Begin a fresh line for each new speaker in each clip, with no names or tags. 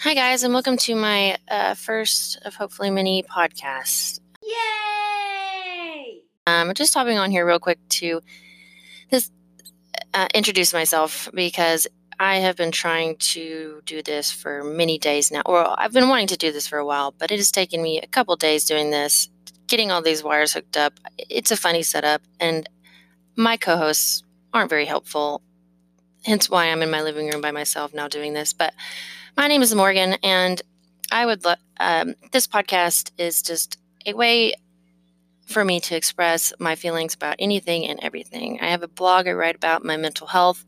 Hi, guys, and welcome to my uh, first of hopefully many podcasts.
Yay!
Um, just hopping on here real quick to this uh, introduce myself because I have been trying to do this for many days now. Or I've been wanting to do this for a while, but it has taken me a couple days doing this, getting all these wires hooked up. It's a funny setup, and my co-hosts aren't very helpful. Hence why I'm in my living room by myself now doing this. But my name is Morgan, and I would love um, this podcast is just a way for me to express my feelings about anything and everything. I have a blog I write about my mental health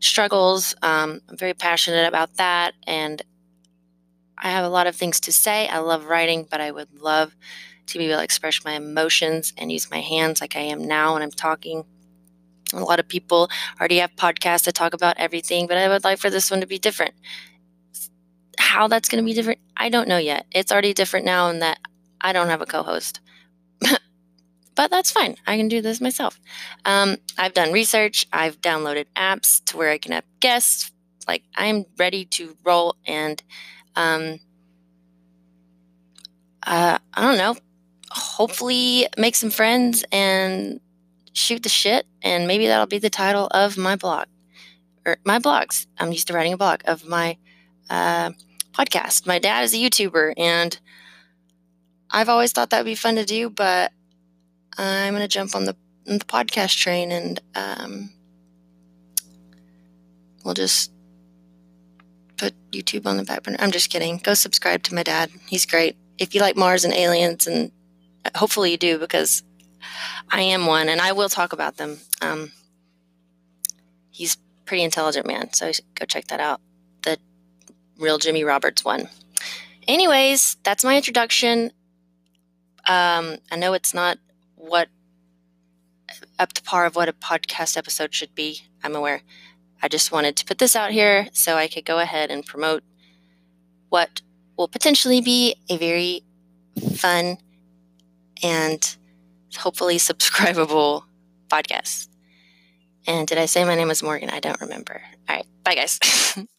struggles. Um, I'm very passionate about that, and I have a lot of things to say. I love writing, but I would love to be able to express my emotions and use my hands like I am now when I'm talking. A lot of people already have podcasts that talk about everything, but I would like for this one to be different how that's going to be different, I don't know yet. It's already different now in that I don't have a co host. but that's fine. I can do this myself. Um, I've done research, I've downloaded apps to where I can have guests. Like, I'm ready to roll and, um, uh, I don't know, hopefully make some friends and shoot the shit. And maybe that'll be the title of my blog or my blogs. I'm used to writing a blog of my uh, podcast. My dad is a YouTuber, and I've always thought that would be fun to do, but I'm going to jump on the, on the podcast train and um, we'll just put YouTube on the back burner. I'm just kidding. Go subscribe to my dad. He's great. If you like Mars and aliens, and hopefully you do, because I am one, and I will talk about them. Um, he's pretty intelligent man, so go check that out. The real Jimmy Roberts one. Anyways, that's my introduction. Um, I know it's not what up to par of what a podcast episode should be. I'm aware. I just wanted to put this out here so I could go ahead and promote what will potentially be a very fun and hopefully subscribable podcast. And did I say my name is Morgan? I don't remember. All right. Bye, guys.